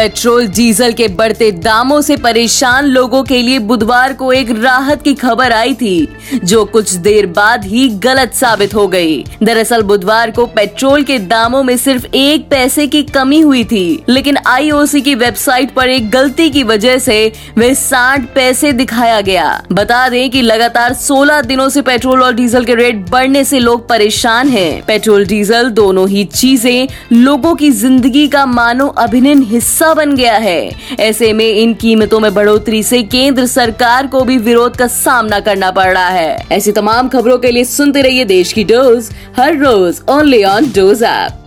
Petrol, diesel के बढ़ते दामों से परेशान लोगों के लिए बुधवार को एक राहत की खबर आई थी, जो कुछ देर बाद ही गलत साबित हो गई। दरअसल बुधवार को पेट्रोल के दामों में सिर्फ़ एक पैसे की कमी हुई थी, लेकिन आईओसी की वेबसाइट पर एक गलती की वजह से वे साठ पैसे दिखाया गया बता दें कि लगातार 16 दिनों से पेट्रोल और डीजल के रेट बढ़ने से लोग परेशान हैं। पेट्रोल, डीजल दोनों ही चीज़ें लोगों की ज़िंदगी का मानो अभिन्न हिस्सा बन गया है। ऐसे में इन कीमतों में बढ़ोतरी से केंद्र सरकार को भी विरोध का सामना करना पड़ रहा है। ऐसी तमाम खबरों के लिए सुनते रहिए देश की डोज, हर रोज ओनली ऑन डोज ऐप।